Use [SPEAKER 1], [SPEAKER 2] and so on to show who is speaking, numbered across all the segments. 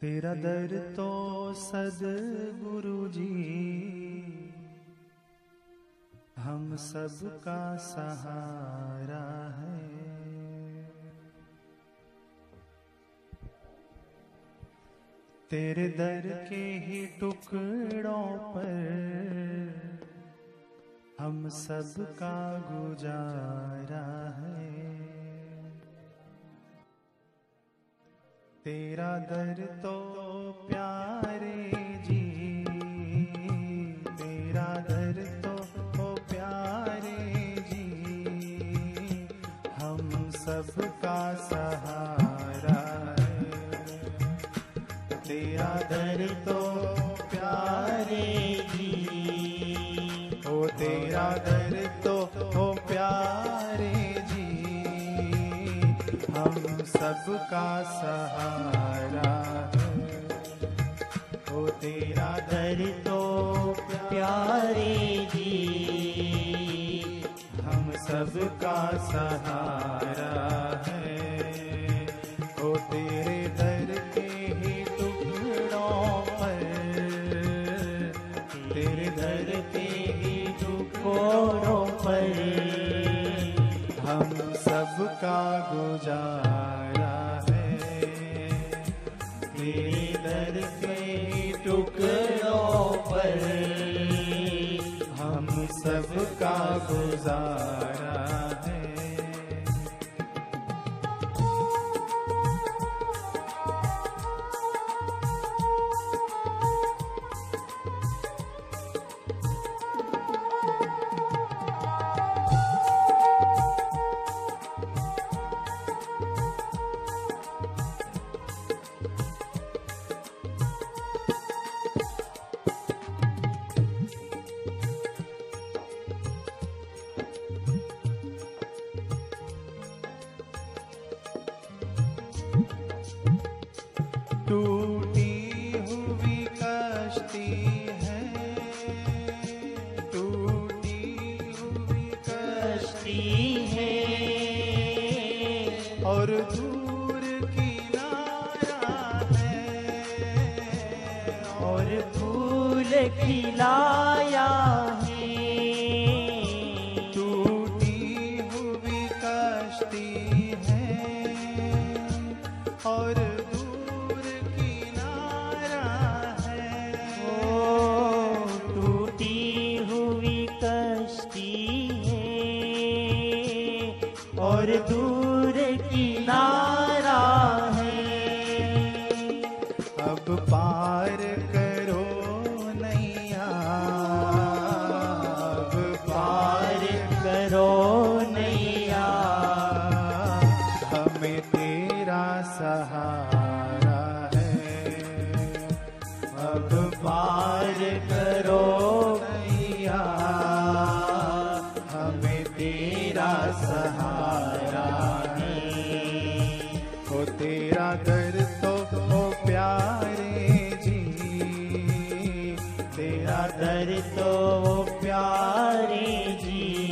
[SPEAKER 1] तेरा दर तो सदगुरु जी। हम सब का सहारा है। तेरे दर के ही टुकड़ों पर हम सब का गुजारा है। तेरा दर तो प्यारे जी, तेरा दर तो ओ प्यारे जी। हम सबका सहारा तेरा दर तो प्यारे जी, ओ तेरा दर तो हम सबका सहारा है। तेरा दर तो
[SPEAKER 2] प्यारे जी
[SPEAKER 1] हम सबका सहारा है। गुजारा टूटी हुई कश्ती है। टूटी हुई कश्ती
[SPEAKER 2] है।
[SPEAKER 1] और दूर किनारा है।
[SPEAKER 2] और फूल खिलाया
[SPEAKER 1] दर तो प्यारे जी।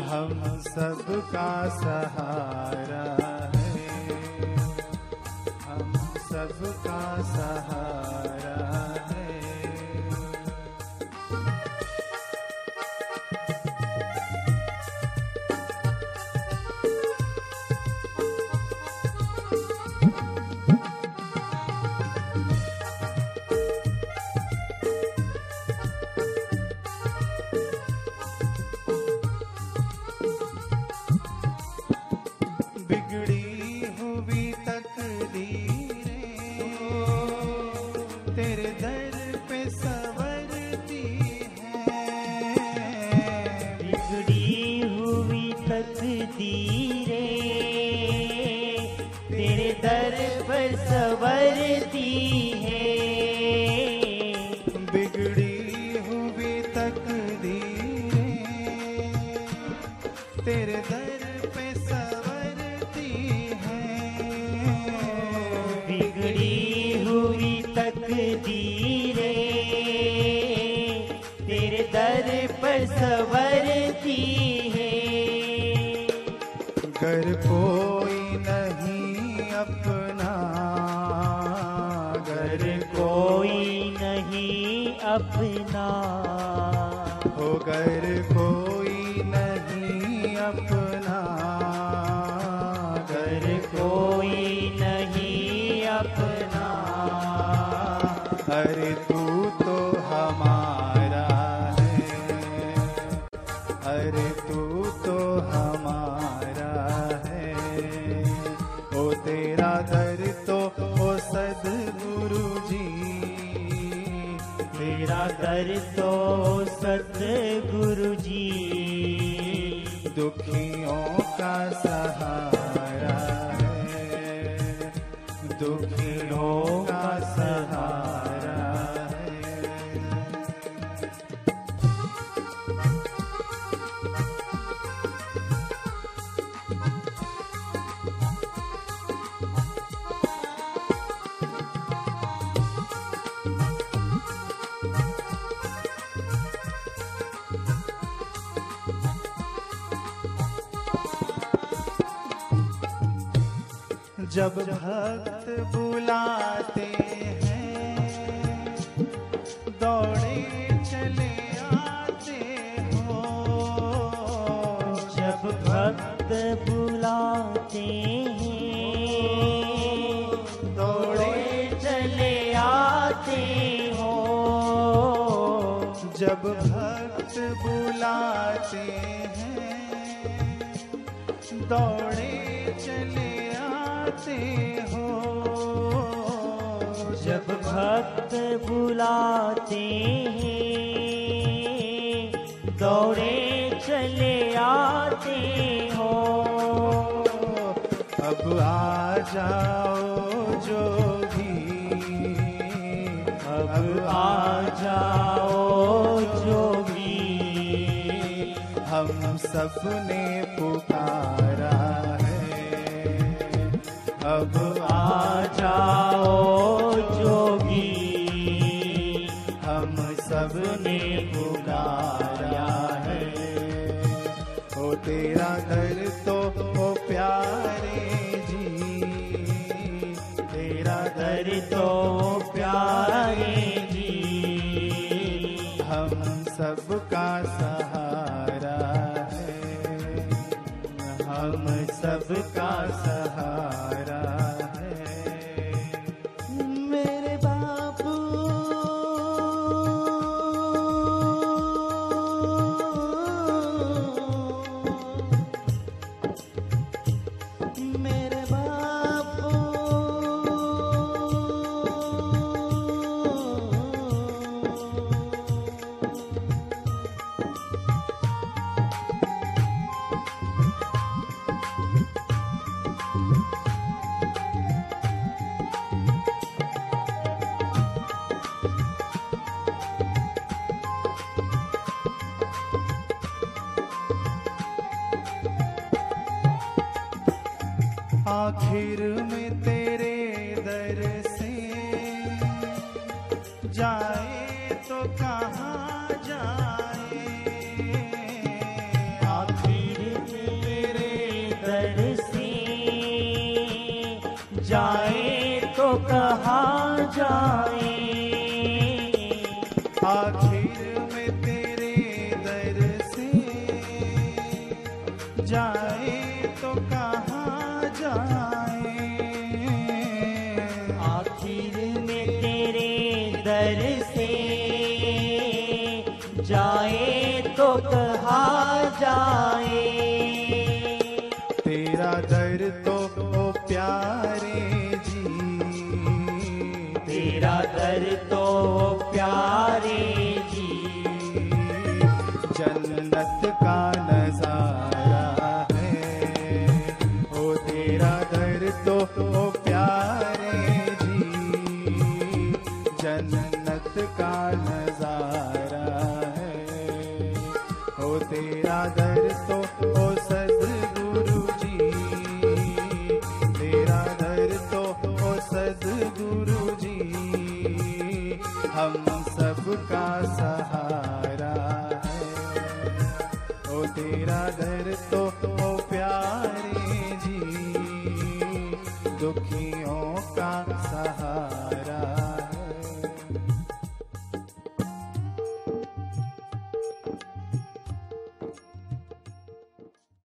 [SPEAKER 1] हम सबका सहारा।
[SPEAKER 2] पर सवरती है।
[SPEAKER 1] अपना घर कोई नहीं अपना।
[SPEAKER 2] घर कोई नहीं अपना।
[SPEAKER 1] अरे तू तो हमारा है। अरे तू तो दर तो
[SPEAKER 2] सतगुरु जी
[SPEAKER 1] दुखियों का सहारा है। दुखियों जब भक्त बुलाते हैं दौड़े चले आते हो।
[SPEAKER 2] जब भक्त बुलाते हैं दौड़े चले आते हो।
[SPEAKER 1] जब भक्त बुलाते हैं दौड़े चले आते हो।
[SPEAKER 2] जब भक्त बुलाते दौड़े चले आते हो।
[SPEAKER 1] अब आ जाओ जो भी,
[SPEAKER 2] अब आ जाओ जो भी।
[SPEAKER 1] हम सबने पुकारा अब
[SPEAKER 2] आ जाओ जो भी
[SPEAKER 1] हम सबने पुकारा है। ओ तेरा दर तो ओ प्यारे जी। तेरा दर
[SPEAKER 2] तो प्यारे जी।
[SPEAKER 1] हम सबका सहारा है। हम सबका सहारा आखिर में तेरे दर से जाए तो कहाँ जाए?
[SPEAKER 2] आखिर तेरे दर जाए तो कहाँ जाए?
[SPEAKER 1] आखिर में तेरे दर से जाए जाए।
[SPEAKER 2] तेरा दर तो
[SPEAKER 1] ओ प्यारे जी।
[SPEAKER 2] तेरा दर तो प्यारे जी।
[SPEAKER 1] जन्नत का नज़ारा है। ओ तेरा दर तो ओ प्यारे जी। जन्नत का नज़ारा सबका सहारा है। ओ तेरा घर तो